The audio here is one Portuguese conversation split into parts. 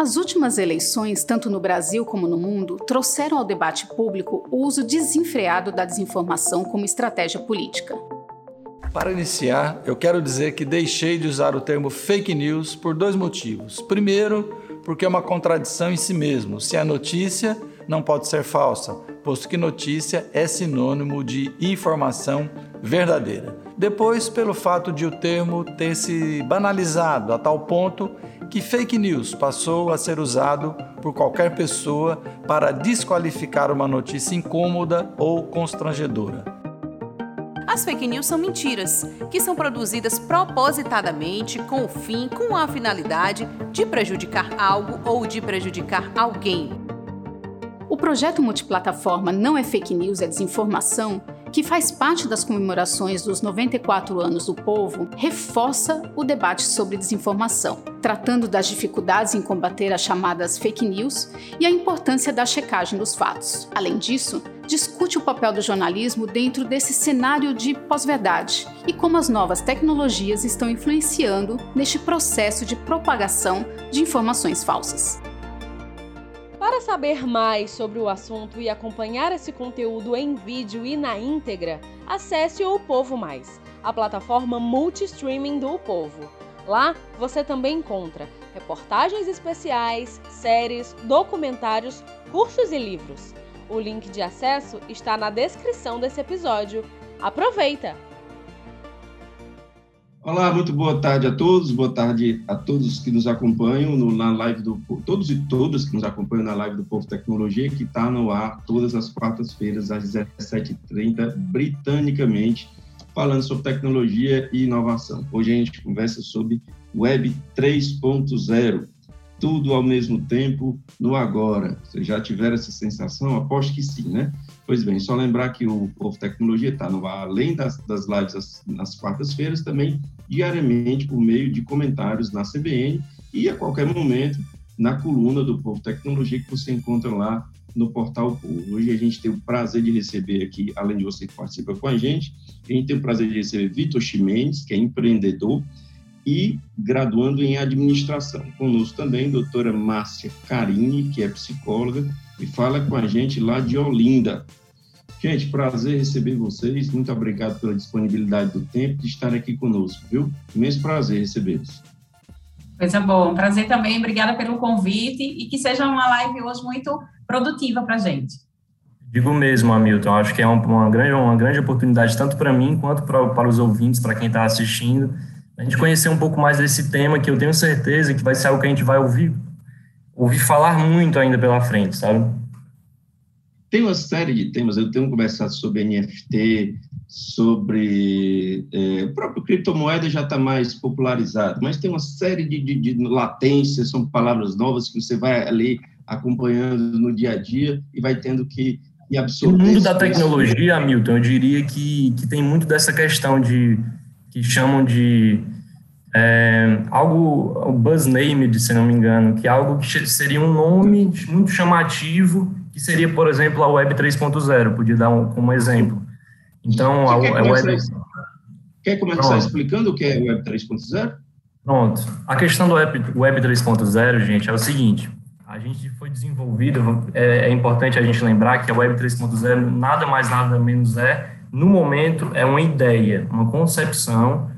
As últimas eleições, tanto no Brasil como no mundo, trouxeram ao debate público o uso desenfreado da desinformação como estratégia política. Para iniciar, eu quero dizer que deixei de usar o termo fake news por dois motivos. Primeiro, porque é uma contradição em si mesmo. Se a notícia não pode ser falsa, posto que notícia é sinônimo de informação verdadeira. Depois, pelo fato de o termo ter se banalizado a tal ponto que fake news passou a ser usado por qualquer pessoa para desqualificar uma notícia incômoda ou constrangedora. As fake news são mentiras, que são produzidas propositadamente com o fim, com a finalidade de prejudicar algo ou de prejudicar alguém. O projeto multiplataforma Não é Fake News, é Desinformação que faz parte das comemorações dos 94 anos do povo, reforça o debate sobre desinformação, tratando das dificuldades em combater as chamadas fake news e a importância da checagem dos fatos. Além disso, discute o papel do jornalismo dentro desse cenário de pós-verdade e como as novas tecnologias estão influenciando neste processo de propagação de informações falsas. Para saber mais sobre o assunto e acompanhar esse conteúdo em vídeo e na íntegra, acesse o Povo Mais, a plataforma multi-streaming do Povo. Lá você também encontra reportagens especiais, séries, documentários, cursos e livros. O link de acesso está na descrição desse episódio. Aproveita! Olá, muito boa tarde a todos, boa tarde a todos que nos acompanham no, na live do todos e todas que nos acompanham na live do Povo Tecnologia, que está no ar todas as quartas-feiras às 17h30, britanicamente, falando sobre tecnologia e inovação. Hoje a gente conversa sobre Web 3.0, tudo ao mesmo tempo no agora. Vocês já tiveram essa sensação? Aposto que sim, né? Pois bem, só lembrar que o Povo Tecnologia está no ar, além das, das lives nas quartas-feiras, também diariamente por meio de comentários na CBN e a qualquer momento na coluna do Povo Tecnologia que você encontra lá no portal Povo. Hoje a gente tem o prazer de receber aqui, além de você que participa com a gente, a gente tem o prazer de receber Vitor Chimenez, que é empreendedor e graduando em administração. Conosco também a doutora Márcia Carini, que é psicóloga e fala com a gente lá de Olinda. Gente, prazer receber vocês. Muito obrigado pela disponibilidade do tempo de estar aqui conosco, viu? Imenso prazer recebê-los. Coisa boa, um prazer também. Obrigada pelo convite e que seja uma live hoje muito produtiva para a gente. Digo mesmo, Hamilton. Acho que é uma, grande, uma grande oportunidade, tanto para mim quanto para, para os ouvintes, para quem está assistindo, a gente conhecer um pouco mais desse tema, que eu tenho certeza que vai ser algo que a gente vai ouvir, ouvir falar muito ainda pela frente, sabe? Tem uma série de temas, eu tenho conversado sobre NFT, sobre é, o próprio criptomoeda já está mais popularizado, mas tem uma série de, de, de, latências, são palavras novas que você vai ali acompanhando no dia a dia e vai tendo que, que absorver. No mundo da tecnologia, Hamilton, eu diria que, que tem muito dessa questão de que chamam de é, algo, o buzz name, se não me engano, que é algo que seria um nome muito chamativo que seria, por exemplo, a Web 3.0, podia dar um, como exemplo. Então, a, a Web... Quer começar explicando o que é Web 3.0? Pronto. A questão do Web, Web 3.0, gente, é o seguinte. A gente foi desenvolvido, é, é importante a gente lembrar que a Web 3.0 nada mais, nada menos é, no momento, é uma ideia, uma concepção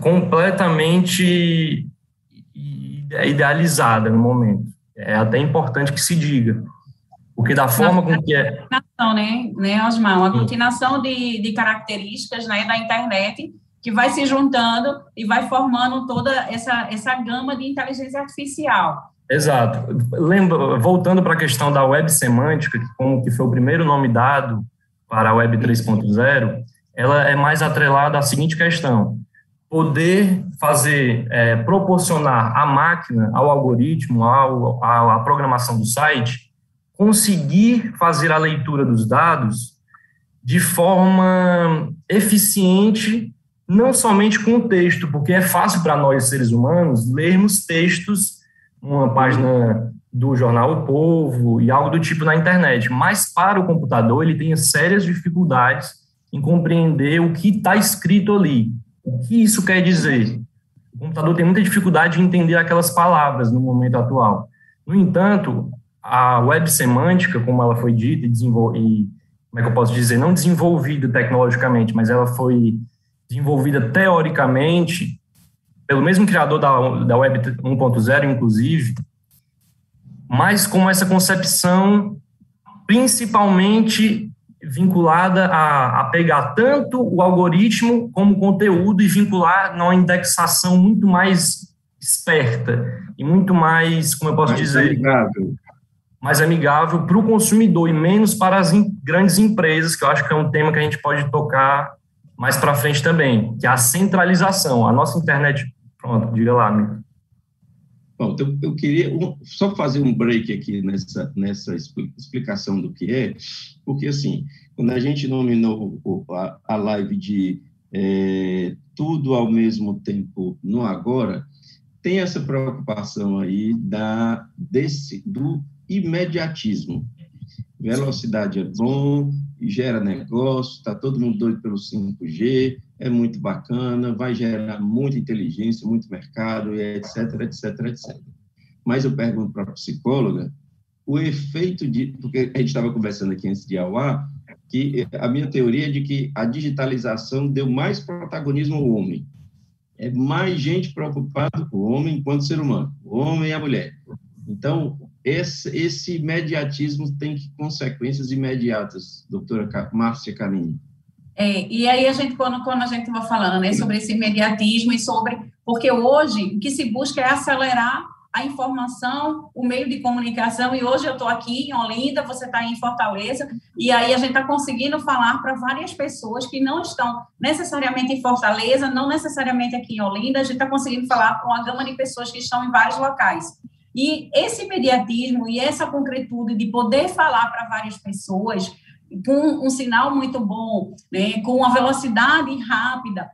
completamente idealizada no momento. É até importante que se diga. Porque da forma com que é. Né, né, Osmar? Uma aglutinação de, de características né, da internet que vai se juntando e vai formando toda essa, essa gama de inteligência artificial. Exato. Lembra, voltando para a questão da web semântica, que, como que foi o primeiro nome dado para a web 3.0, ela é mais atrelada à seguinte questão: poder fazer, é, proporcionar à máquina, ao algoritmo, ao, à, à programação do site, conseguir fazer a leitura dos dados de forma eficiente, não somente com o texto, porque é fácil para nós, seres humanos, lermos textos, uma página do jornal O Povo e algo do tipo na internet, mas para o computador ele tem sérias dificuldades em compreender o que está escrito ali. O que isso quer dizer? o computador tem muita dificuldade de entender aquelas palavras no momento atual. No entanto, a web semântica, como ela foi dita e, e como é que eu posso dizer, não desenvolvida tecnologicamente, mas ela foi desenvolvida teoricamente pelo mesmo criador da, da Web 1.0, inclusive, mas com essa concepção principalmente vinculada a, a, pegar tanto o algoritmo como o conteúdo e vincular numa indexação muito mais esperta e muito mais, como eu posso mais dizer, amigável. mais amigável para o consumidor e menos para as in, grandes empresas, que eu acho que é um tema que a gente pode tocar mais para frente também, que é a centralização. A nossa internet, pronto, diga lá, amigo. Bom, eu, eu queria só fazer um break aqui nessa, nessa explicação do que é, porque, assim, quando a gente nominou a, a live de é, tudo ao mesmo tempo no agora, tem essa preocupação aí da, desse, do imediatismo. Velocidade é bom, gera negócio, está todo mundo doido pelo 5G, é muito bacana, vai gerar muita inteligência, muito mercado, etc, etc, etc. Mas eu pergunto para a psicóloga o efeito de. Porque a gente estava conversando aqui antes de Auá, que a minha teoria é de que a digitalização deu mais protagonismo ao homem. É mais gente preocupada com o homem enquanto ser humano, o homem e a mulher. Então, esse, esse imediatismo tem consequências imediatas, doutora Márcia Canini. É, e aí a gente, quando, quando a gente estava falando né, sobre esse imediatismo e sobre. Porque hoje o que se busca é acelerar a informação, o meio de comunicação, e hoje eu estou aqui em Olinda, você está em Fortaleza, e aí a gente está conseguindo falar para várias pessoas que não estão necessariamente em Fortaleza, não necessariamente aqui em Olinda, a gente está conseguindo falar com uma gama de pessoas que estão em vários locais. E esse imediatismo e essa concretude de poder falar para várias pessoas com um sinal muito bom, né, com uma velocidade rápida,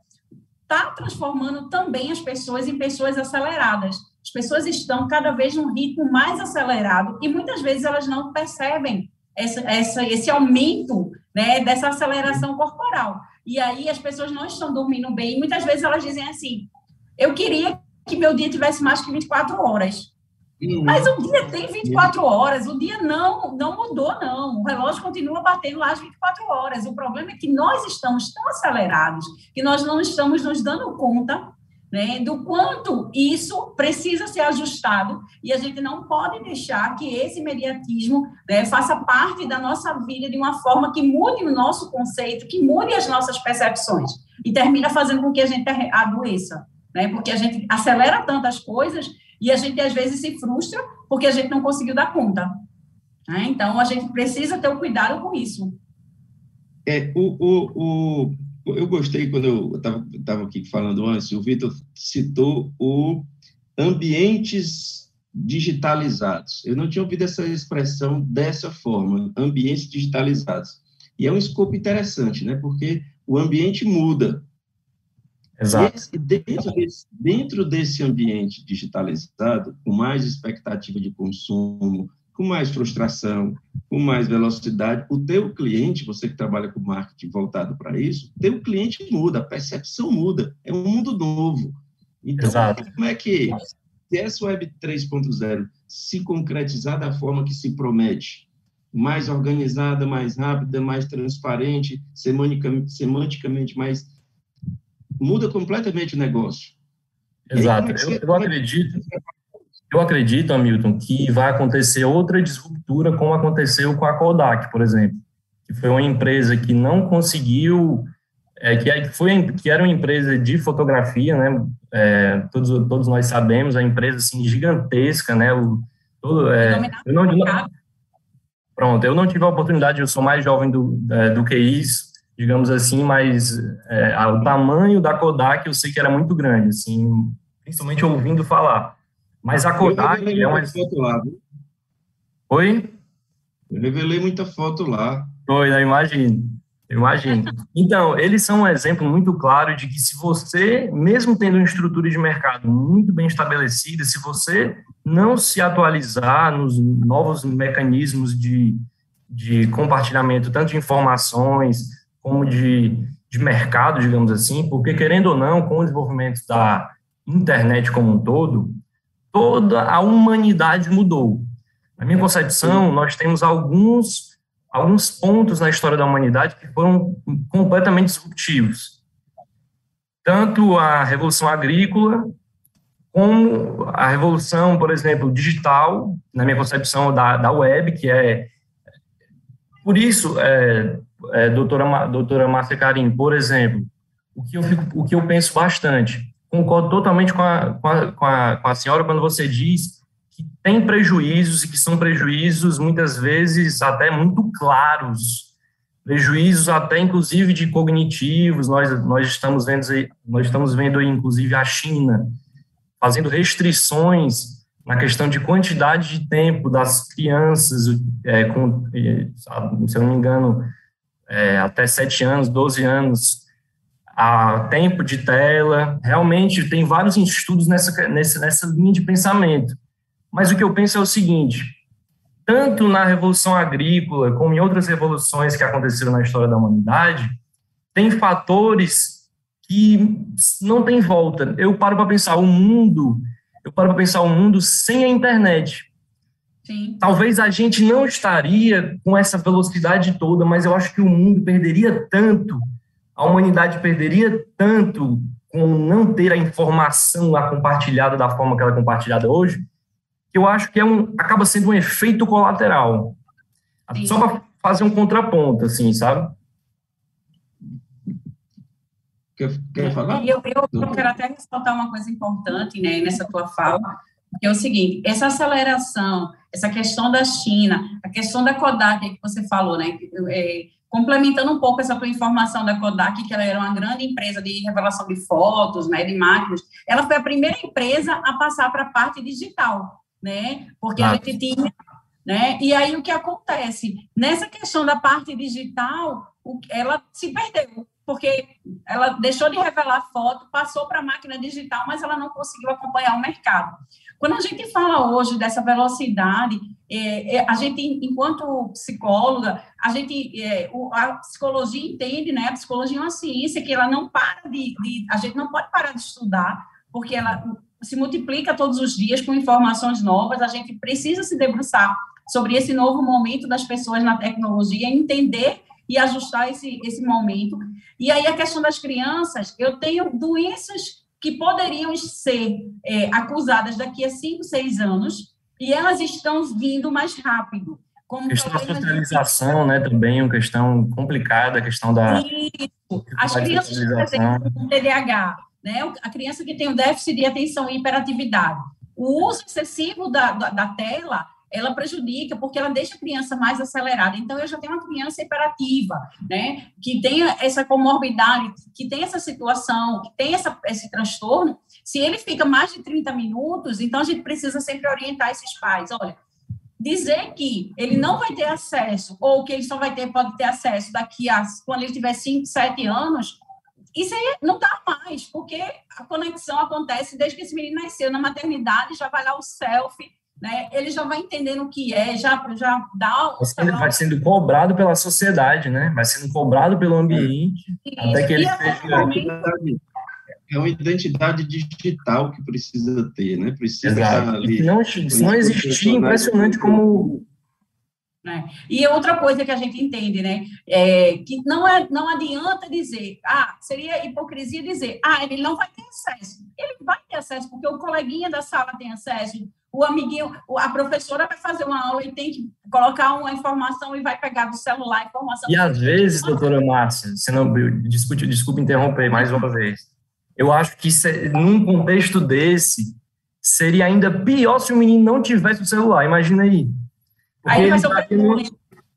está transformando também as pessoas em pessoas aceleradas. As pessoas estão cada vez num ritmo mais acelerado e muitas vezes elas não percebem essa, essa, esse aumento né, dessa aceleração corporal. E aí as pessoas não estão dormindo bem. E muitas vezes elas dizem assim: eu queria que meu dia tivesse mais que 24 horas. Uhum. Mas o dia tem 24 horas, o dia não, não mudou, não. O relógio continua batendo lá às 24 horas. O problema é que nós estamos tão acelerados que nós não estamos nos dando conta né, do quanto isso precisa ser ajustado e a gente não pode deixar que esse imediatismo né, faça parte da nossa vida de uma forma que mude o nosso conceito, que mude as nossas percepções e termina fazendo com que a gente adoeça, né, porque a gente acelera tantas coisas e a gente, às vezes, se frustra porque a gente não conseguiu dar conta. Né? Então, a gente precisa ter um cuidado com isso. É, o, o, o, eu gostei quando eu estava aqui falando antes, o Vitor citou o ambientes digitalizados. Eu não tinha ouvido essa expressão dessa forma, ambientes digitalizados. E é um escopo interessante, né? Porque o ambiente muda. Exato. Esse, dentro, desse, dentro desse ambiente digitalizado, com mais expectativa de consumo, com mais frustração, com mais velocidade, o teu cliente, você que trabalha com marketing voltado para isso, teu cliente muda, a percepção muda, é um mundo novo. Então, Exato. como é que se essa Web 3.0 se concretizar da forma que se promete, mais organizada, mais rápida, mais transparente, semanticamente mais muda completamente o negócio. Exato. Aí, eu, eu acredito, eu acredito, Hamilton, que vai acontecer outra disruptura, como aconteceu com a Kodak, por exemplo, que foi uma empresa que não conseguiu, é, que, foi, que era uma empresa de fotografia, né? É, todos, todos nós sabemos, a empresa assim, gigantesca, né? O, todo, é, eu não, pronto, eu não tive a oportunidade, eu sou mais jovem do, é, do que isso, digamos assim, mas é, o tamanho da Kodak eu sei que era muito grande, assim, principalmente ouvindo falar. Mas a Kodak é uma. Foto lá, viu? Oi? Eu revelei muita foto lá. Oi, eu imagino. Eu imagino. Então, eles são um exemplo muito claro de que se você, mesmo tendo uma estrutura de mercado muito bem estabelecida, se você não se atualizar nos novos mecanismos de, de compartilhamento, tanto de informações, como de, de mercado, digamos assim, porque, querendo ou não, com o desenvolvimento da internet como um todo, toda a humanidade mudou. Na minha concepção, nós temos alguns, alguns pontos na história da humanidade que foram completamente disruptivos. Tanto a Revolução Agrícola, como a revolução, por exemplo, digital, na minha concepção da, da web, que é. Por isso, é, é, doutora, doutora Márcia Karim, por exemplo, o que, eu fico, o que eu penso bastante, concordo totalmente com a, com, a, com, a, com a senhora quando você diz que tem prejuízos e que são prejuízos, muitas vezes, até muito claros, prejuízos até, inclusive, de cognitivos, nós, nós estamos vendo, nós estamos vendo, inclusive, a China, fazendo restrições na questão de quantidade de tempo das crianças, é, com, se eu não me engano, é, até 7 anos, 12 anos, a tempo de tela. Realmente, tem vários estudos nessa, nessa, nessa linha de pensamento. Mas o que eu penso é o seguinte: tanto na Revolução Agrícola, como em outras revoluções que aconteceram na história da humanidade, tem fatores que não tem volta. Eu paro para pensar o mundo, eu paro para pensar o mundo sem a internet. Sim. Talvez a gente não estaria com essa velocidade toda, mas eu acho que o mundo perderia tanto, a humanidade perderia tanto com não ter a informação lá compartilhada da forma que ela é compartilhada hoje, que eu acho que é um, acaba sendo um efeito colateral. Sim. Só para fazer um contraponto, assim, sabe? Quer, quer falar? E eu, eu, eu, quero até ressaltar uma coisa importante né, nessa tua fala, que é o seguinte, essa aceleração, essa questão da China, a questão da Kodak que você falou, né, é, complementando um pouco essa tua informação da Kodak, que ela era uma grande empresa de revelação de fotos, né, de máquinas, ela foi a primeira empresa a passar para a parte digital, né, porque ah. a gente tinha, né, e aí o que acontece? Nessa questão da parte digital, ela se perdeu, porque ela deixou de revelar foto, passou para a máquina digital, mas ela não conseguiu acompanhar o mercado. Quando a gente fala hoje dessa velocidade, é, é, a gente, enquanto psicóloga, a gente, é, a psicologia entende, né? A psicologia é uma ciência que ela não para de, de, a gente não pode parar de estudar, porque ela se multiplica todos os dias com informações novas. A gente precisa se debruçar sobre esse novo momento das pessoas na tecnologia, entender e ajustar esse, esse momento. E aí, a questão das crianças, eu tenho doenças que poderiam ser é, acusadas daqui a 5, 6 anos, e elas estão vindo mais rápido. Como questão da socialização, né, também, uma questão complicada, a questão da... Isso. As crianças, exemplo, com TDAH, né, a criança que tem o déficit de atenção e hiperatividade, o uso excessivo da, da, da tela ela prejudica porque ela deixa a criança mais acelerada. Então, eu já tenho uma criança hiperativa, né, que tem essa comorbidade, que tem essa situação, que tem essa, esse transtorno. Se ele fica mais de 30 minutos, então a gente precisa sempre orientar esses pais. Olha, dizer que ele não vai ter acesso, ou que ele só vai ter, pode ter acesso daqui a, quando ele tiver 5, 7 anos, isso aí não dá mais, porque a conexão acontece desde que esse menino nasceu na maternidade, já vai lá o selfie, né? Ele já vai entendendo o que é, já, já dá. Ele vai sendo cobrado pela sociedade, né? Vai sendo cobrado pelo ambiente, Isso. até que ele seja. É uma identidade digital que precisa ter, né? Precisa Exato. estar ali. Se não, se não existir, impressionante como né? E outra coisa que a gente entende, né, é que não, é, não adianta dizer, ah, seria hipocrisia dizer, ah, ele não vai ter acesso. Ele vai ter acesso, porque o coleguinha da sala tem acesso, o amiguinho, a professora vai fazer uma aula e tem que colocar uma informação e vai pegar do celular a informação. E às vezes, doutora Márcia, se não, desculpe, desculpe interromper mais uma vez, eu acho que se, num contexto desse, seria ainda pior se o menino não tivesse o celular, imagina aí. Porque aí ele estaria num,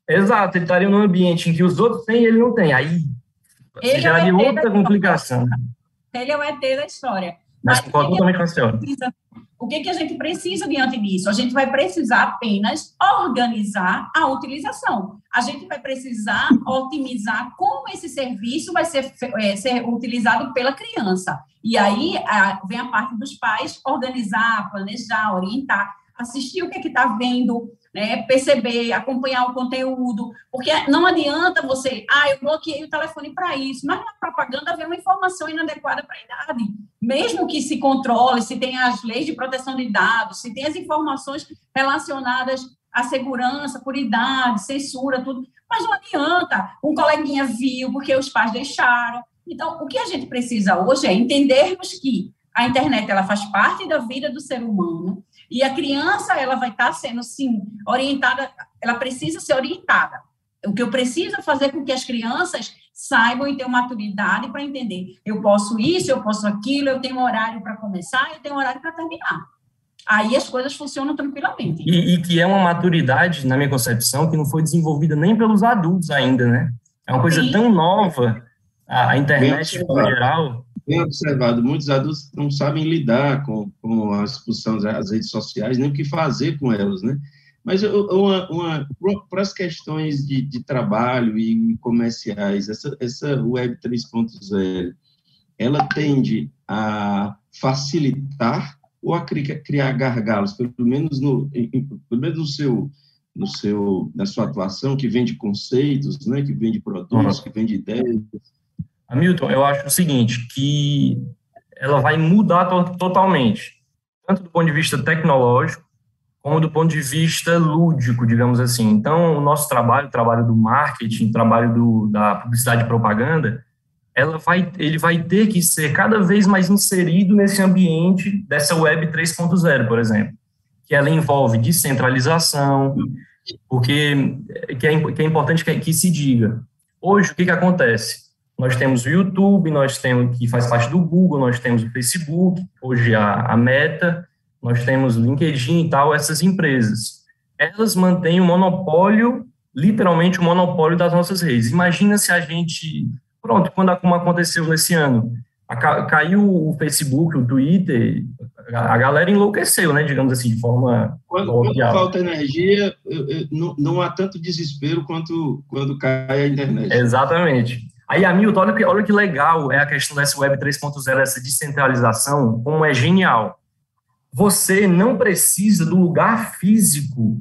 Exato, ele estaria num ambiente em que os outros têm e ele não tem, aí ele geraria é outra complicação. Ele é o ET da história. Mas, concordo totalmente com a senhora. Precisa o que, que a gente precisa diante disso? A gente vai precisar apenas organizar a utilização. A gente vai precisar otimizar como esse serviço vai ser, é, ser utilizado pela criança. E aí a, vem a parte dos pais organizar, planejar, orientar, assistir o que é está vendo, né, perceber, acompanhar o conteúdo, porque não adianta você, ah, eu bloqueei o telefone para isso, mas na propaganda vem uma informação inadequada para a idade. mesmo que se controle, se tem as leis de proteção de dados, se tem as informações relacionadas à segurança, por idade, censura, tudo, mas não adianta. Um coleguinha viu porque os pais deixaram. Então, o que a gente precisa hoje é entendermos que a internet ela faz parte da vida do ser humano e a criança ela vai estar sendo sim orientada, ela precisa ser orientada. O que eu preciso fazer com que as crianças saibam e tenham maturidade para entender. Eu posso isso, eu posso aquilo, eu tenho horário para começar, eu tenho horário para terminar. Aí as coisas funcionam tranquilamente. E, e, que é uma maturidade, na minha concepção, que não foi desenvolvida nem pelos adultos ainda, né? É uma coisa Sim. tão nova, a, a internet em geral. Bem observado, muitos adultos não sabem lidar com, com a expulsão das redes sociais, nem o que fazer com elas, né? Mas uma, uma, para as questões de, de, trabalho e comerciais, essa, essa Web 3.0, ela tende a facilitar ou a criar gargalos, pelo menos no, pelo menos no seu, no seu, na sua atuação, que vem de conceitos, né, que vem de produtos, que vem de ideias? Hamilton, eu acho o seguinte, que ela vai mudar to totalmente, tanto do ponto de vista tecnológico, como do ponto de vista lúdico, digamos assim. Então, o nosso trabalho, o trabalho do marketing, o trabalho do, da publicidade e propaganda, ela vai, ele vai ter que ser cada vez mais inserido nesse ambiente dessa web 3.0, por exemplo, que ela envolve descentralização, porque que é, que é importante que, que se diga. Hoje, o que, que acontece? Nós temos o YouTube, nós temos que faz parte do Google, nós temos o Facebook, hoje a, a Meta, nós temos LinkedIn e tal, essas empresas. Elas mantêm o monopólio, literalmente o monopólio das nossas redes. Imagina se a gente, pronto, quando como aconteceu nesse ano, caiu o Facebook, o Twitter, a galera enlouqueceu, né, digamos assim, de forma quando, quando falta energia, não, não, há tanto desespero quanto quando cai a internet. Exatamente. Aí, Hamilton, olha que, olha que legal é a questão dessa Web 3.0, essa descentralização, como é genial você não precisa do lugar físico.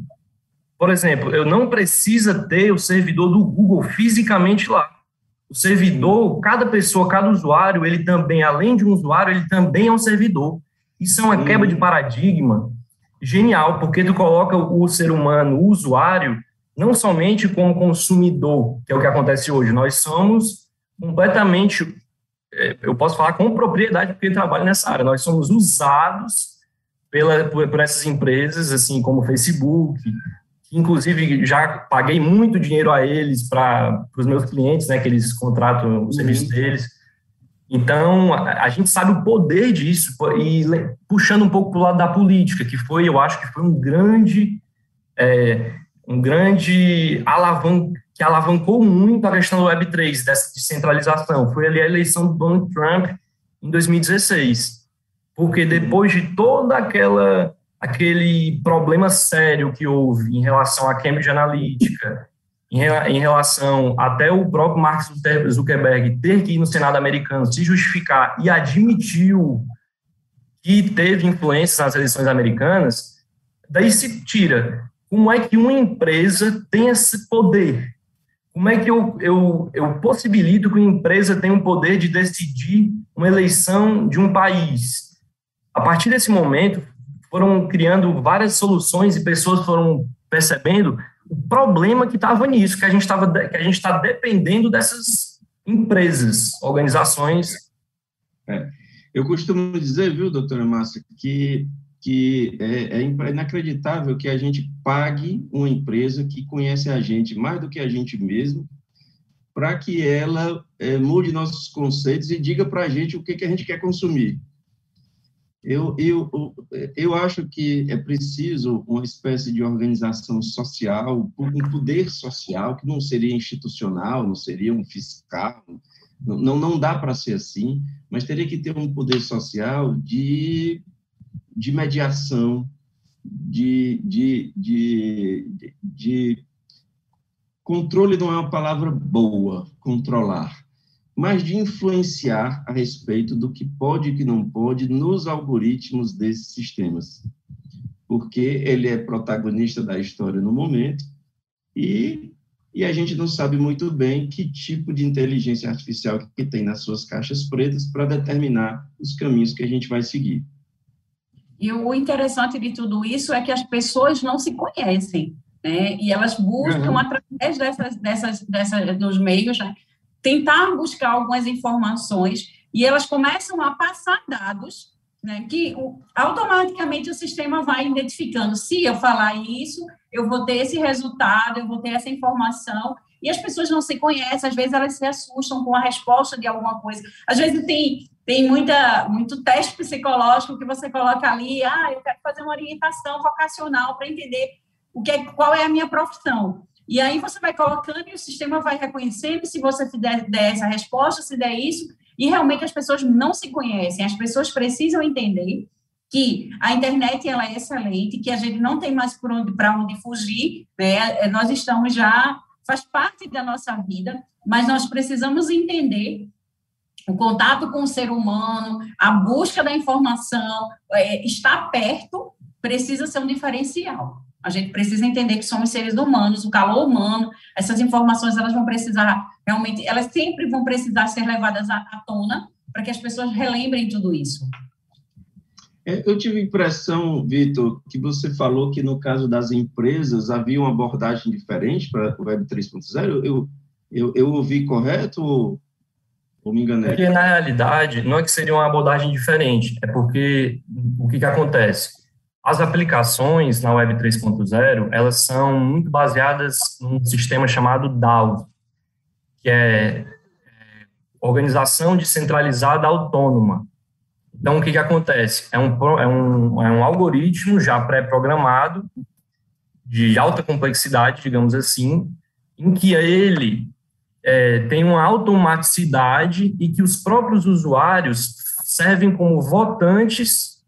Por exemplo, eu não precisa ter o servidor do Google fisicamente lá. O servidor, cada pessoa, cada usuário, ele também, além de um usuário, ele também é um servidor. Isso é uma quebra de paradigma genial, porque tu coloca o ser humano, o usuário, não somente como consumidor, que é o que acontece hoje. Nós somos completamente, é, eu posso falar com propriedade, porque trabalho nessa área, nós somos usados pela, por, por essas empresas, assim como o Facebook, que inclusive já paguei muito dinheiro a eles para os meus clientes, né, que eles contratam o uhum. serviço deles. Então, a, a, gente sabe o poder disso, e puxando um pouco para o lado da política, que foi, eu acho que foi um grande, é, um grande alavan que alavancou muito a questão do Web3, dessa descentralização. Foi ali a eleição do Donald Trump em 2016 porque depois de toda aquela aquele problema sério que houve em relação à Cambridge Analytica, em, em relação até o próprio Mark Zuckerberg ter que ir no Senado americano se justificar e admitiu que teve influência nas eleições americanas, daí se tira como é que uma empresa tem esse poder? Como é que eu, eu, eu possibilito que uma empresa tenha o um poder de decidir uma eleição de um país? A partir desse momento, foram criando várias soluções e pessoas foram percebendo o problema que estava nisso, que a gente estava que a gente está dependendo dessas empresas, organizações. É. Eu costumo dizer, viu, doutora Márcia, que que é, é, inacreditável que a gente pague uma empresa que conhece a gente mais do que a gente mesmo, para que ela é, mude nossos conceitos e diga para a gente o que, que a gente quer consumir. Eu, eu, eu acho que é preciso uma espécie de organização social, um poder social, que não seria institucional, não seria um fiscal, não, não dá para ser assim, mas teria que ter um poder social de, de mediação, de, de, de, de, controle não é uma palavra boa, controlar mas de influenciar a respeito do que pode e que não pode nos algoritmos desses sistemas, porque ele é protagonista da história no momento e e a gente não sabe muito bem que tipo de inteligência artificial que tem nas suas caixas pretas para determinar os caminhos que a gente vai seguir. E o interessante de tudo isso é que as pessoas não se conhecem, né? E elas buscam, uhum. através dessas, dessas, dessas, dos meios, né? tentar buscar algumas informações e elas começam a passar dados, né? Que automaticamente o sistema vai identificando. Se eu falar isso, eu vou ter esse resultado, eu vou ter essa informação, e as pessoas não se conhecem, às vezes elas se assustam com a resposta de alguma coisa. Às vezes tem, tem muita, muito teste psicológico que você coloca ali, ah, eu quero fazer uma orientação vocacional para entender o que é, qual é a minha profissão. E aí você vai colocando e o sistema vai reconhecendo se você der, der essa resposta, se der isso, e realmente as pessoas não se conhecem, as pessoas precisam entender que a internet ela é excelente, que a gente não tem mais para onde, onde fugir, né? Nós estamos já, faz parte da nossa vida, mas nós precisamos entender o contato com o ser humano, a busca da informação, é, estar perto, precisa ser um diferencial. A gente precisa entender que somos seres humanos, o calor humano, essas informações elas vão precisar realmente, elas sempre vão precisar ser levadas à, à tona para que as pessoas relembrem tudo isso. É, eu tive a impressão, Vitor, que você falou que no caso das empresas havia uma abordagem diferente para o Web 3.0. Eu, eu, eu ouvi correto ou, ou me enganei? Porque, na realidade, não é que seria uma abordagem diferente, é porque o que, que acontece? As aplicações na Web 3.0, elas são muito baseadas num sistema chamado DAO, que é, é Organização Descentralizada Autônoma. Então, o que, que acontece? É um, é, um, é um algoritmo já pré-programado, de alta complexidade, digamos assim, em que ele é, tem uma automaticidade e que os próprios usuários servem como votantes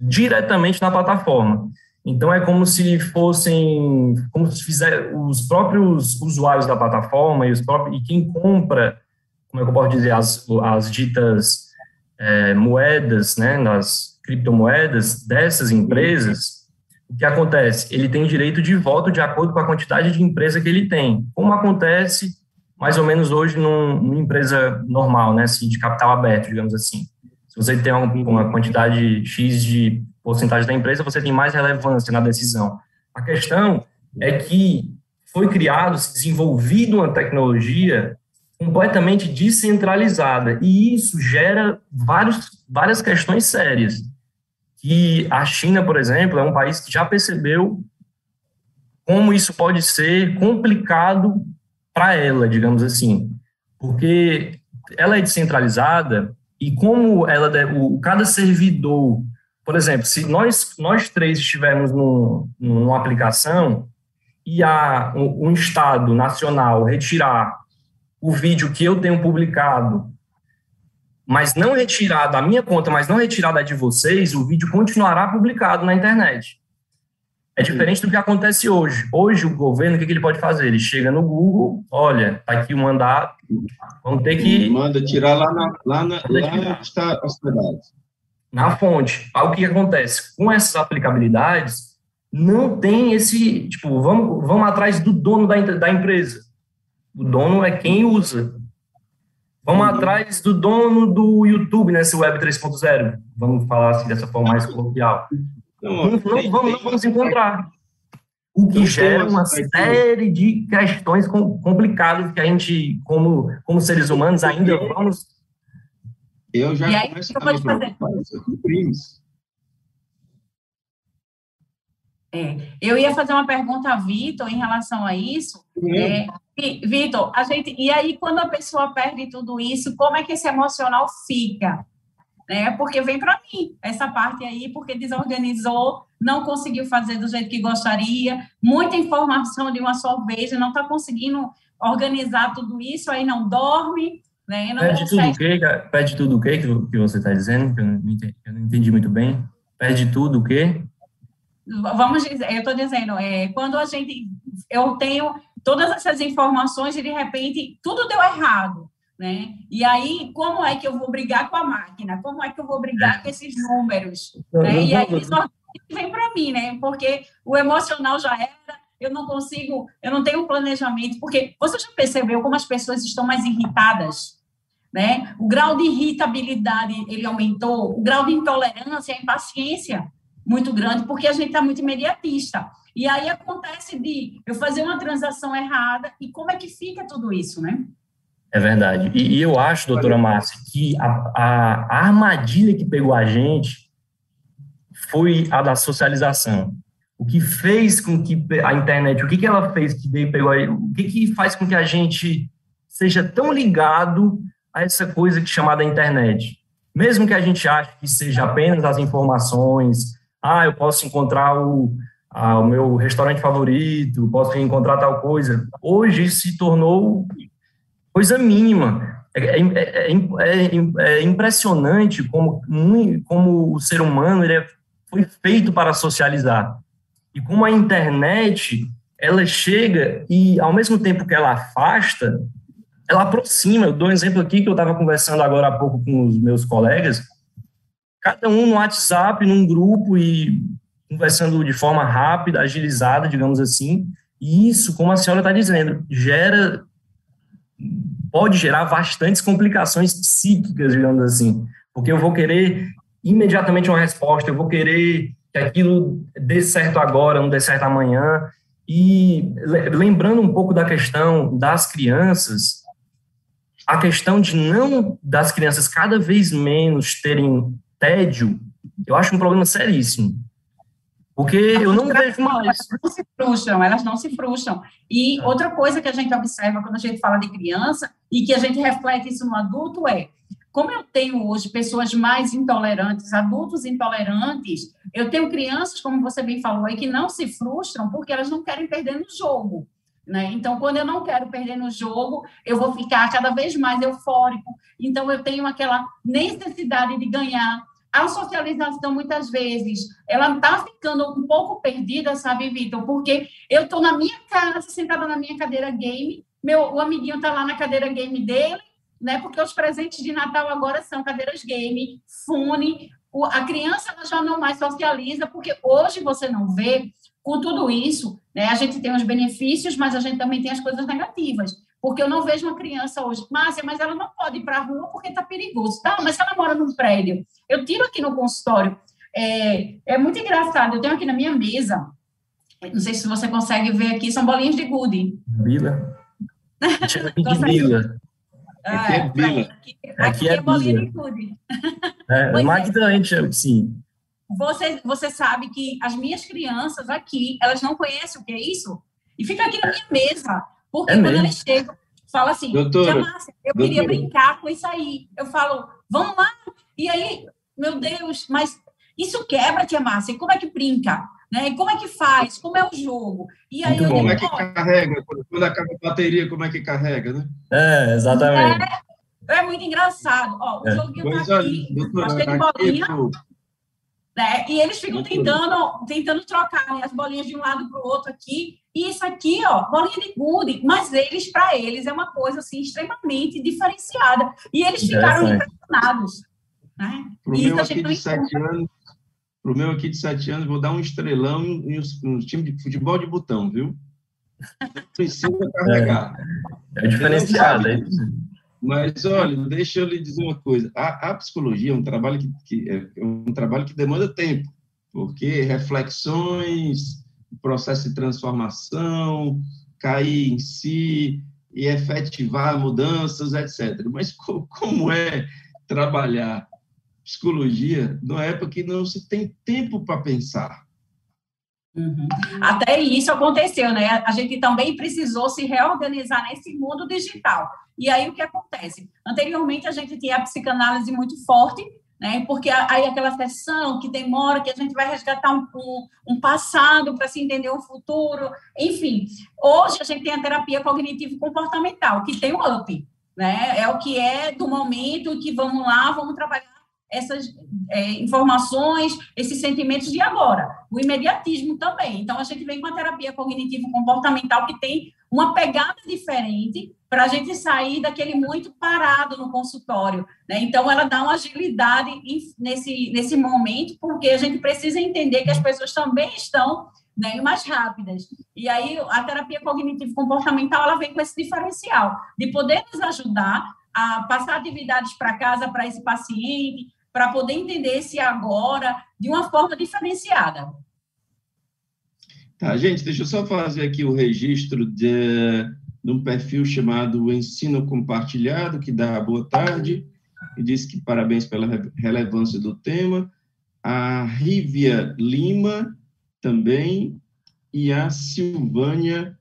diretamente na plataforma. Então é como se fossem, como se fizer os próprios usuários da plataforma e os próprios e quem compra, como é que eu posso dizer, as, as ditas é, moedas, né, nas criptomoedas dessas empresas, o que acontece? Ele tem direito de voto de acordo com a quantidade de empresa que ele tem, como acontece mais ou menos hoje num, numa empresa normal, né, assim, de capital aberto, digamos assim. Se você tem uma quantidade X de porcentagem da empresa, você tem mais relevância na decisão. A questão é que foi criado, se desenvolvido uma tecnologia completamente descentralizada. E isso gera vários, várias questões sérias. Que a China, por exemplo, é um país que já percebeu como isso pode ser complicado para ela, digamos assim. Porque ela é descentralizada e como ela o, cada servidor, por exemplo, se nós nós três estivermos num, numa aplicação e a, um, um estado nacional retirar o vídeo que eu tenho publicado, mas não retirado da minha conta, mas não retirado da de vocês, o vídeo continuará publicado na internet. É diferente do que acontece hoje. Hoje, o governo, o que, ele pode fazer? Ele chega no Google, olha, tá aqui o mandato, vamos ter que... Manda tirar lá, na, lá, na, lá está hospedado. Na fonte. Aí, o que acontece? Com essas aplicabilidades, não tem esse, tipo, vamos, vamos atrás do dono da, da empresa. O dono é quem usa. Vamos uhum. atrás do dono do YouTube nesse Web 3.0. Vamos falar assim dessa forma mais coloquial. Não, não, não, vamos, não vamos encontrar. O que gera uma série de questões complicadas que a gente, como, como seres humanos, ainda vamos. Eu já e aí, começo a fazer? crimes. É, eu ia fazer uma pergunta a Vitor em relação a isso. Uhum. É, Vitor, a gente e aí quando a pessoa perde tudo isso, como é que esse emocional fica? Né? Porque vem para mim essa parte aí, porque desorganizou, não conseguiu fazer do jeito que gostaria, muita informação de uma só vez, não está conseguindo organizar tudo isso, aí não dorme, né? Não perde consegue... tudo o quê? Perde tudo o quê que você está dizendo? Que eu não, entendi, eu não entendi muito bem. Perde tudo o quê? Vamos dizer, eu estou dizendo, é, quando a gente, eu tenho todas essas informações e de repente tudo deu errado, né? E aí, como é que eu vou brigar com a máquina? Como é que eu vou brigar com esses números? Né? E aí isso vem para mim, né? Porque o emocional já era, eu não consigo, eu não tenho planejamento, porque você já percebeu como as pessoas estão mais irritadas? Né? O grau de irritabilidade ele aumentou, o grau de intolerância, a impaciência muito grande, porque a gente está muito imediatista. E aí acontece de eu fazer uma transação errada, e como é que fica tudo isso, né? É verdade. E, e eu acho, doutora Márcia, que a, a, armadilha que pegou a gente foi a da socialização. O que fez com que a internet, o que, que ela fez que veio pegou aí, o que, que faz com que a gente seja tão ligado a essa coisa que é chamada internet? Mesmo que a gente ache que seja apenas as informações, ah, eu posso encontrar o, ah, o meu restaurante favorito, posso encontrar tal coisa. Hoje se tornou coisa mínima. É, é, é, é impressionante como, como o ser humano ele foi feito para socializar. E como a internet, ela chega e, ao mesmo tempo que ela afasta, ela aproxima. Eu dou um exemplo aqui que eu estava conversando agora há pouco com os meus colegas. Cada um no WhatsApp, num grupo e conversando de forma rápida, agilizada, digamos assim. E isso, como a senhora está dizendo, gera pode gerar bastantes complicações psíquicas, digamos assim, porque eu vou querer imediatamente uma resposta, eu vou querer que aquilo dê certo agora, não dê certo amanhã. E lembrando um pouco da questão das crianças, a questão de não das crianças cada vez menos terem tédio, eu acho um problema seríssimo. Porque eu não vejo mais. Elas não se frustram, elas não se frustram. E é. outra coisa que a gente observa quando a gente fala de criança e que a gente reflete isso no adulto é como eu tenho hoje pessoas mais intolerantes, adultos intolerantes, eu tenho crianças, como você bem falou aí, que não se frustram porque elas não querem perder no jogo. Né? Então, quando eu não quero perder no jogo, eu vou ficar cada vez mais eufórico. Então, eu tenho aquela necessidade de ganhar, a socialização, muitas vezes, ela está ficando um pouco perdida, sabe, Vitor? Porque eu estou na minha casa, sentada na minha cadeira game, meu, o amiguinho está lá na cadeira game dele, né? Porque os presentes de Natal agora são cadeiras game, fone. O, a criança já não mais socializa, porque hoje você não vê, com tudo isso, né? A gente tem os benefícios, mas a gente também tem as coisas negativas. Porque eu não vejo uma criança hoje, Márcia, mas ela não pode ir para a rua porque está perigoso. Tá, mas ela mora num prédio, eu tiro aqui no consultório. É, é muito engraçado, eu tenho aqui na minha mesa, não sei se você consegue ver aqui, são bolinhas de gude. Bila. de bila. É, aqui é bila. Aqui, aqui, é, é bolinha de gude. É, é Magda, é. sim. Você, você sabe que as minhas crianças aqui, elas não conhecem o que é isso? E fica aqui na minha mesa. Porque é quando mesmo? eles chegam, fala assim, doutora, Márcia, eu doutora. queria brincar com isso aí. Eu falo, vamos lá. E aí, meu Deus, mas isso quebra, tia Márcia. Como é que brinca? Né? Como é que faz? Como é o jogo? E aí Como é que carrega? Quando acaba a bateria, como é que carrega, né? É, exatamente. É, é muito engraçado. Ó, o é. joguinho tá aqui, doutora, de bolinha. Né? E eles ficam tentando, tentando trocar né, as bolinhas de um lado para o outro aqui. E isso aqui, ó, bolinha de gude, mas eles, para eles, é uma coisa assim extremamente diferenciada. E eles ficaram impressionados. Né? Para o meu aqui de sete anos, para o meu aqui de sete anos, vou dar um estrelão no time de futebol de botão, viu? Precisa carregar. É, é diferenciado, é Mas olha, deixa eu lhe dizer uma coisa. A, a psicologia é um trabalho que, que, é um trabalho que demanda tempo, porque reflexões, processo de transformação, cair em si e efetivar mudanças, etc. Mas como é trabalhar psicologia numa época que não se tem tempo para pensar? Uhum. Até isso aconteceu, né? A gente também precisou se reorganizar nesse mundo digital. E aí o que acontece? Anteriormente a gente tinha a psicanálise muito forte, né? Porque aí aquela sessão que demora, que a gente vai resgatar um, um, um passado para se entender o futuro, enfim. Hoje a gente tem a terapia cognitivo-comportamental, que tem o UP, né? É o que é do momento que vamos lá, vamos trabalhar essas é, informações, esses sentimentos de agora. O imediatismo também. Então, a gente vem com a terapia cognitivo-comportamental que tem uma pegada diferente para a gente sair daquele muito parado no consultório. Né? Então, ela dá uma agilidade nesse, nesse momento, porque a gente precisa entender que as pessoas também estão né, mais rápidas. E aí a terapia cognitivo comportamental ela vem com esse diferencial de poder nos ajudar a passar atividades para casa para esse paciente, para poder entender esse agora de uma forma diferenciada. Tá, gente, deixa eu só fazer aqui o registro de, de um perfil chamado Ensino Compartilhado, que dá boa tarde, e diz que parabéns pela relevância do tema. A Rívia Lima também, e a Silvânia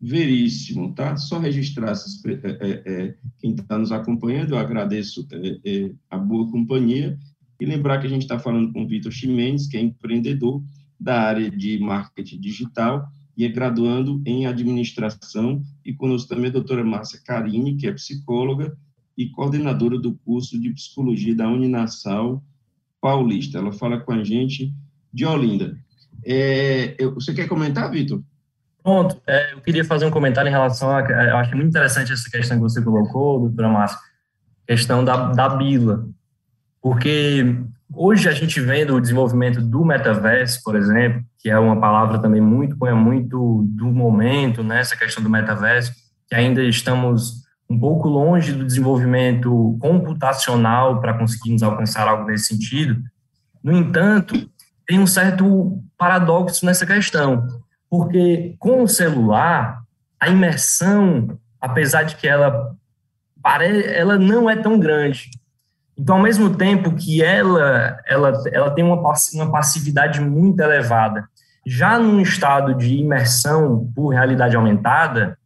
Veríssimo, tá? Só registrar é, é, é quem está nos acompanhando, eu agradeço é, é, a boa companhia, e lembrar que a gente está falando com o Vitor Chimenez, que é empreendedor, da área de marketing digital e é graduando em administração. E conosco também a doutora Márcia Carini, que é psicóloga e coordenadora do curso de psicologia da Uninasal Paulista. Ela fala com a gente de Olinda. É, você quer comentar, Vitor? Pronto, é, eu queria fazer um comentário em relação a. Eu acho muito interessante essa questão que você colocou, doutora Márcia, questão da, da Bila. Porque Hoje a gente vendo o desenvolvimento do metaverso, por exemplo, que é uma palavra também muito é muito do momento, né, essa questão do metaverso, que ainda estamos um pouco longe do desenvolvimento computacional para conseguirmos alcançar algo nesse sentido. No entanto, tem um certo paradoxo nessa questão, porque com o celular, a imersão, apesar de que ela ela não é tão grande, então, ao mesmo tempo que ela, ela, ela tem uma, uma passividade muito elevada, já num estado de imersão por realidade aumentada,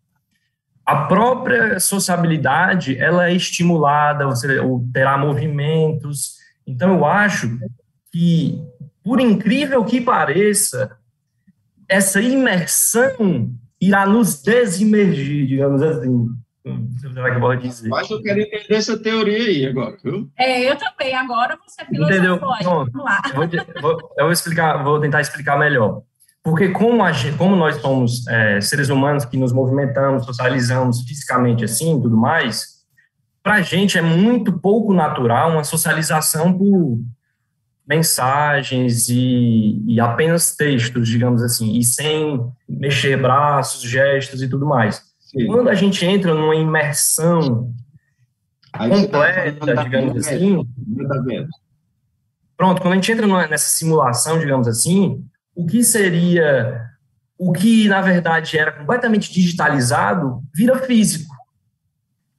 a própria sociabilidade ela é estimulada, você terá movimentos. Então, eu acho que, por incrível que pareça, essa imersão irá nos desimergir, digamos assim. Será que dizer? Mas eu quero entender essa teoria aí agora, viu? É, eu também. Agora você filosofou. Entendeu? Vamos lá. Eu vou, eu vou, explicar, vou tentar explicar melhor. Porque como, a, como nós somos é, seres humanos que nos movimentamos, socializamos fisicamente assim tudo mais, para a gente é muito pouco natural uma socialização por mensagens e, e apenas textos, digamos assim, e sem mexer braços, gestos e tudo mais. Sim. Quando a gente entra numa imersão Aí tá completa, tá digamos assim. Pronto, quando a gente entra nessa simulação, digamos assim, o que seria, o que na verdade era completamente digitalizado, vira físico.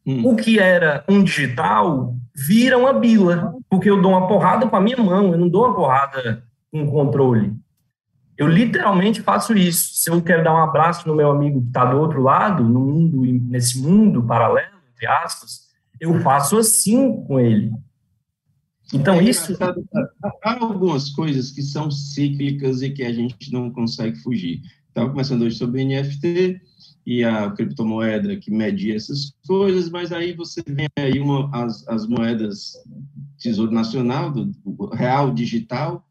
Hum. O que era um digital vira uma bila, porque eu dou uma porrada com a minha mão, eu não dou uma porrada com controle. Eu literalmente faço isso. Se eu quero dar um abraço no meu amigo que está do outro lado, no mundo, nesse mundo paralelo, entre aspas, eu faço assim com ele. Então, é isso. Há algumas coisas que são cíclicas e que a gente não consegue fugir. Estava começando hoje sobre NFT e a criptomoeda que mede essas coisas, mas aí você vem aí uma, as, as moedas Tesouro Nacional, do, do real digital,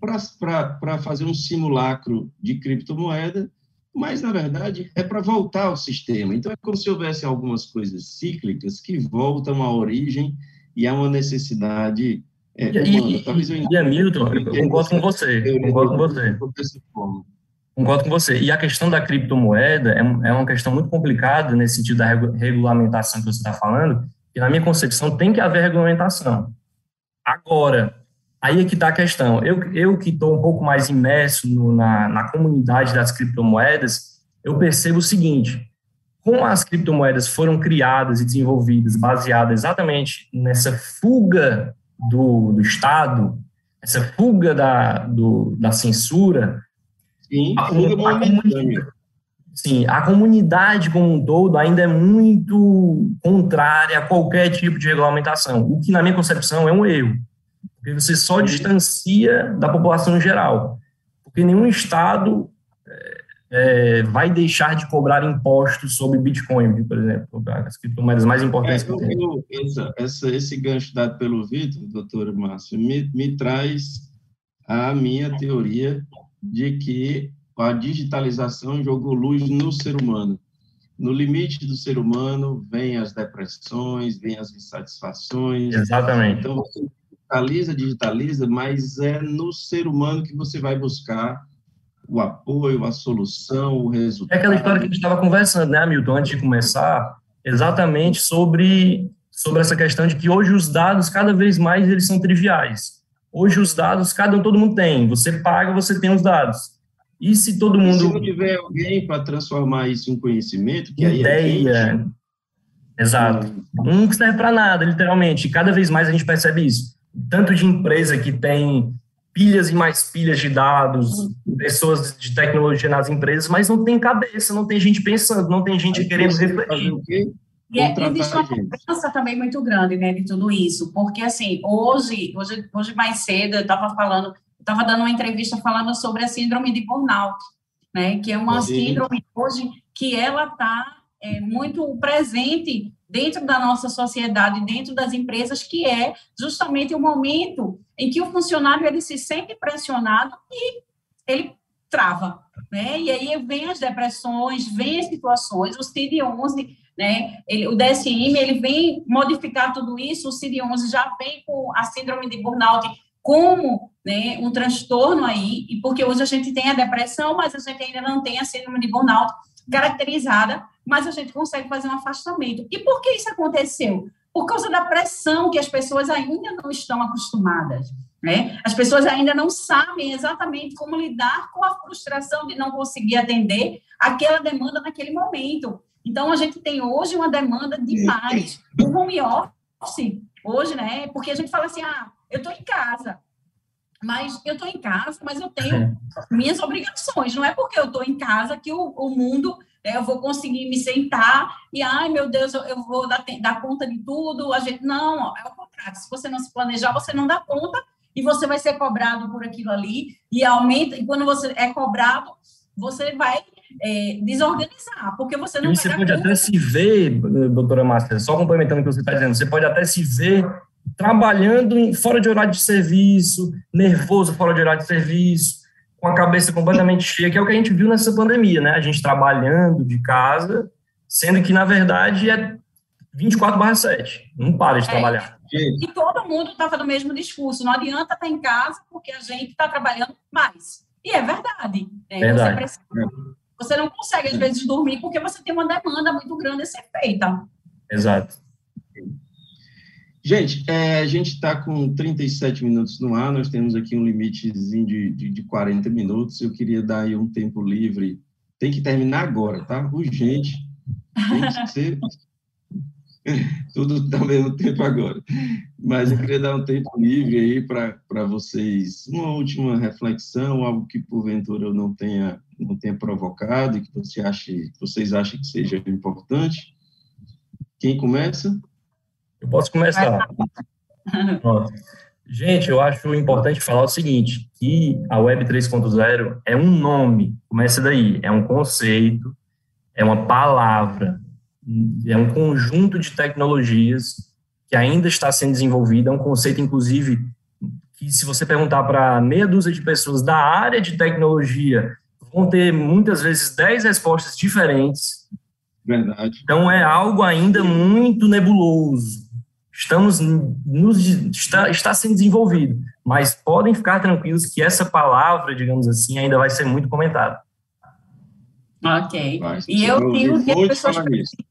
para fazer um simulacro de criptomoeda, mas, na verdade, é para voltar ao sistema. Então, é como se houvesse algumas coisas cíclicas que voltam à origem e há uma necessidade é, e, Talvez eu e Hamilton, eu concordo com você, concordo com você. Concordo com você. E a questão da criptomoeda é, é uma questão muito complicada nesse sentido da regulamentação que você está falando, e na minha concepção tem que haver regulamentação. Agora, Aí é que está a questão. Eu, eu que estou um pouco mais imerso no, na, na comunidade das criptomoedas, eu percebo o seguinte: como as criptomoedas foram criadas e desenvolvidas baseadas exatamente nessa fuga do, do Estado, essa fuga da, do, da censura, sim, a, a, comunidade, sim, a comunidade como um todo ainda é muito contrária a qualquer tipo de regulamentação, o que, na minha concepção, é um erro porque você só distancia da população em geral. Porque nenhum Estado é, vai deixar de cobrar impostos sobre Bitcoin, por exemplo, as criptomoedas mais importantes é, que tem. Essa, essa, esse gancho dado pelo Vitor, doutor Márcio, me, me traz a minha teoria de que a digitalização jogou luz no ser humano. No limite do ser humano, vem as depressões, vem as insatisfações. Exatamente. Então, você digitaliza, digitaliza, mas é no ser humano que você vai buscar o apoio, a solução, o resultado. É aquela história que a gente estava conversando, né, Hamilton, antes de começar, exatamente sobre, sobre essa questão de que hoje os dados, cada vez mais, eles são triviais. Hoje os dados, cada um, todo mundo tem. Você paga, você tem os dados. E se todo mundo... E se não tiver alguém para transformar isso em conhecimento, que Ideia. aí é Exato. Não serve para nada, literalmente. Cada vez mais a gente percebe isso. Tanto de empresa que tem pilhas e mais pilhas de dados, pessoas de tecnologia nas empresas, mas não tem cabeça, não tem gente pensando, não tem gente querendo refletir. E é, existe uma cobrança também muito grande, né, de tudo isso, porque assim, hoje, hoje, hoje mais cedo eu estava falando, estava dando uma entrevista falando sobre a síndrome de burnout, né, que é uma síndrome hoje que ela está é, muito presente dentro da nossa sociedade, dentro das empresas, que é justamente o momento em que o funcionário ele se sente pressionado e ele trava, né? E aí vem as depressões, vem as situações, o CID-11, né? Ele, o DSM, ele vem modificar tudo isso, o CID-11 já vem com a síndrome de burnout como né, um transtorno aí, e porque hoje a gente tem a depressão, mas a gente ainda não tem a síndrome de burnout caracterizada, mas a gente consegue fazer um afastamento. E por que isso aconteceu? Por causa da pressão que as pessoas ainda não estão acostumadas. Né? As pessoas ainda não sabem exatamente como lidar com a frustração de não conseguir atender aquela demanda naquele momento. Então, a gente tem hoje uma demanda demais. O home office, hoje, né? Porque a gente fala assim, ah, eu estou em casa, mas eu estou em casa, mas eu tenho minhas obrigações. Não é porque eu estou em casa que o, o mundo né, eu vou conseguir me sentar e, ai meu Deus, eu, eu vou dar, dar, conta de tudo. A gente não, é o contrário. Se você não se planejar, você não dá conta e você vai ser cobrado por aquilo ali e aumenta. E quando você é cobrado, você vai é, desorganizar, porque você não. E você pode até se ver, doutora Márcia, só complementando o que você está dizendo, você pode até se ver trabalhando em, fora de horário de serviço, nervoso fora de horário de serviço, com a cabeça completamente cheia, que é o que a gente viu nessa pandemia, né? A gente trabalhando de casa, sendo que, na verdade, é 24 7, não para de é, trabalhar. E todo mundo estava no mesmo discurso, não adianta estar em casa porque a gente está trabalhando mais. E é verdade. Né? verdade. Você, precisa, você não consegue, às vezes, dormir porque você tem uma demanda muito grande a ser feita. Exato. Gente, é, a gente está com 37 minutos no ar, nós temos aqui um limitezinho de, de, de 40 minutos. Eu queria dar aí um tempo livre. Tem que terminar agora, tá? Urgente. Tem que ser. Tudo ao mesmo tempo agora. Mas eu queria dar um tempo livre aí para vocês, uma última reflexão, algo que porventura eu não tenha, não tenha provocado e que você ache, vocês acham que seja importante. Quem começa? Eu posso começar. Gente, eu acho importante falar o seguinte, que a Web 3.0 é um nome, começa daí, é um conceito, é uma palavra, é um conjunto de tecnologias que ainda está sendo desenvolvido, é um conceito, inclusive, que se você perguntar para meia dúzia de pessoas da área de tecnologia, vão ter muitas vezes dez respostas diferentes. Verdade. Então é algo ainda muito nebuloso estamos nos, está, está sendo desenvolvido, mas podem ficar tranquilos que essa palavra, digamos assim, ainda vai ser muito comentada. Ok. e eu digo que as pessoas precisam,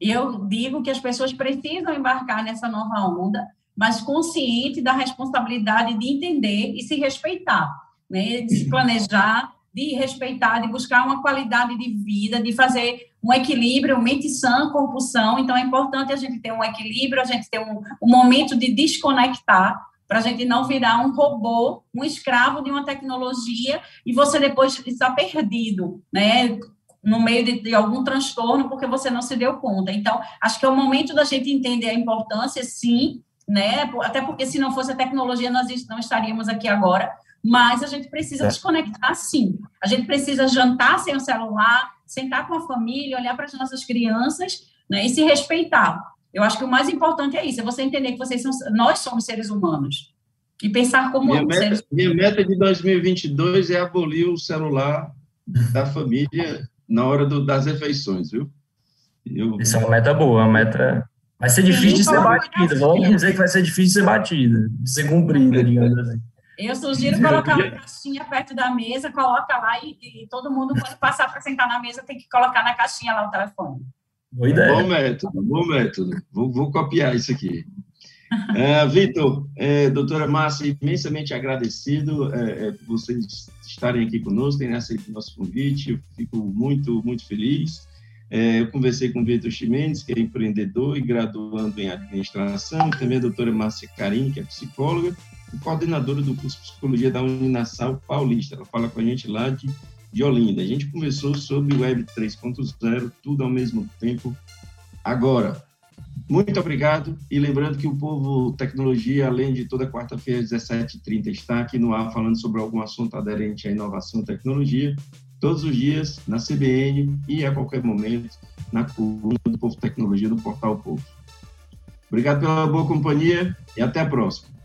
e eu digo que as pessoas precisam embarcar nessa nova onda, mas consciente da responsabilidade de entender e se respeitar, né? de se planejar de respeitar, de buscar uma qualidade de vida, de fazer um equilíbrio, mente sã, corpo são. Então, é importante a gente ter um equilíbrio, a gente ter um, um momento de desconectar, para a gente não virar um robô, um escravo de uma tecnologia e você depois está perdido, né? No meio de, de, algum transtorno, porque você não se deu conta. Então, acho que é o momento da gente entender a importância, sim, né? Até porque se não fosse a tecnologia, nós não estaríamos aqui agora mas a gente precisa é. desconectar sim. A gente precisa jantar sem o celular, sentar com a família, olhar para as nossas crianças né, e se respeitar. Eu acho que o mais importante é isso, é você entender que vocês são, nós somos seres humanos e pensar como minha meta, seres Minha meta de 2022 é abolir o celular da família na hora do, das refeições, viu? Eu... Isso é uma meta boa, uma meta... Vai ser difícil Sim, de ser batida, vamos dizer que vai ser difícil de ser batida, de ser cumprida, digamos assim. Eu sugiro colocar uma caixinha perto da mesa, coloca lá e, e todo mundo, quando passar para sentar na mesa, tem que colocar na caixinha lá o telefone. Boa ideia. Bom método, bom método. Vou, vou copiar isso aqui. É, Vitor, é, doutora Márcia, imensamente agradecido é, é, por vocês estarem aqui conosco, terem aceito o nosso convite. Eu fico muito, muito feliz. É, eu conversei com o Vitor Chimenez, que é empreendedor e graduando em administração, também a doutora Márcia Carim, que é psicóloga, coordenadora do curso de Psicologia da Uninasal Paulista. Ela fala com a gente lá de, de Olinda. A gente conversou sobre Web 3.0, tudo ao mesmo tempo, agora. Muito obrigado. E lembrando que o Povo Tecnologia, além de toda quarta-feira, às 17h30, está aqui no ar falando sobre algum assunto aderente à inovação e tecnologia, todos os dias na CBN e a qualquer momento na coluna do Povo Tecnologia do Portal Povo. Obrigado pela boa companhia e até a próxima.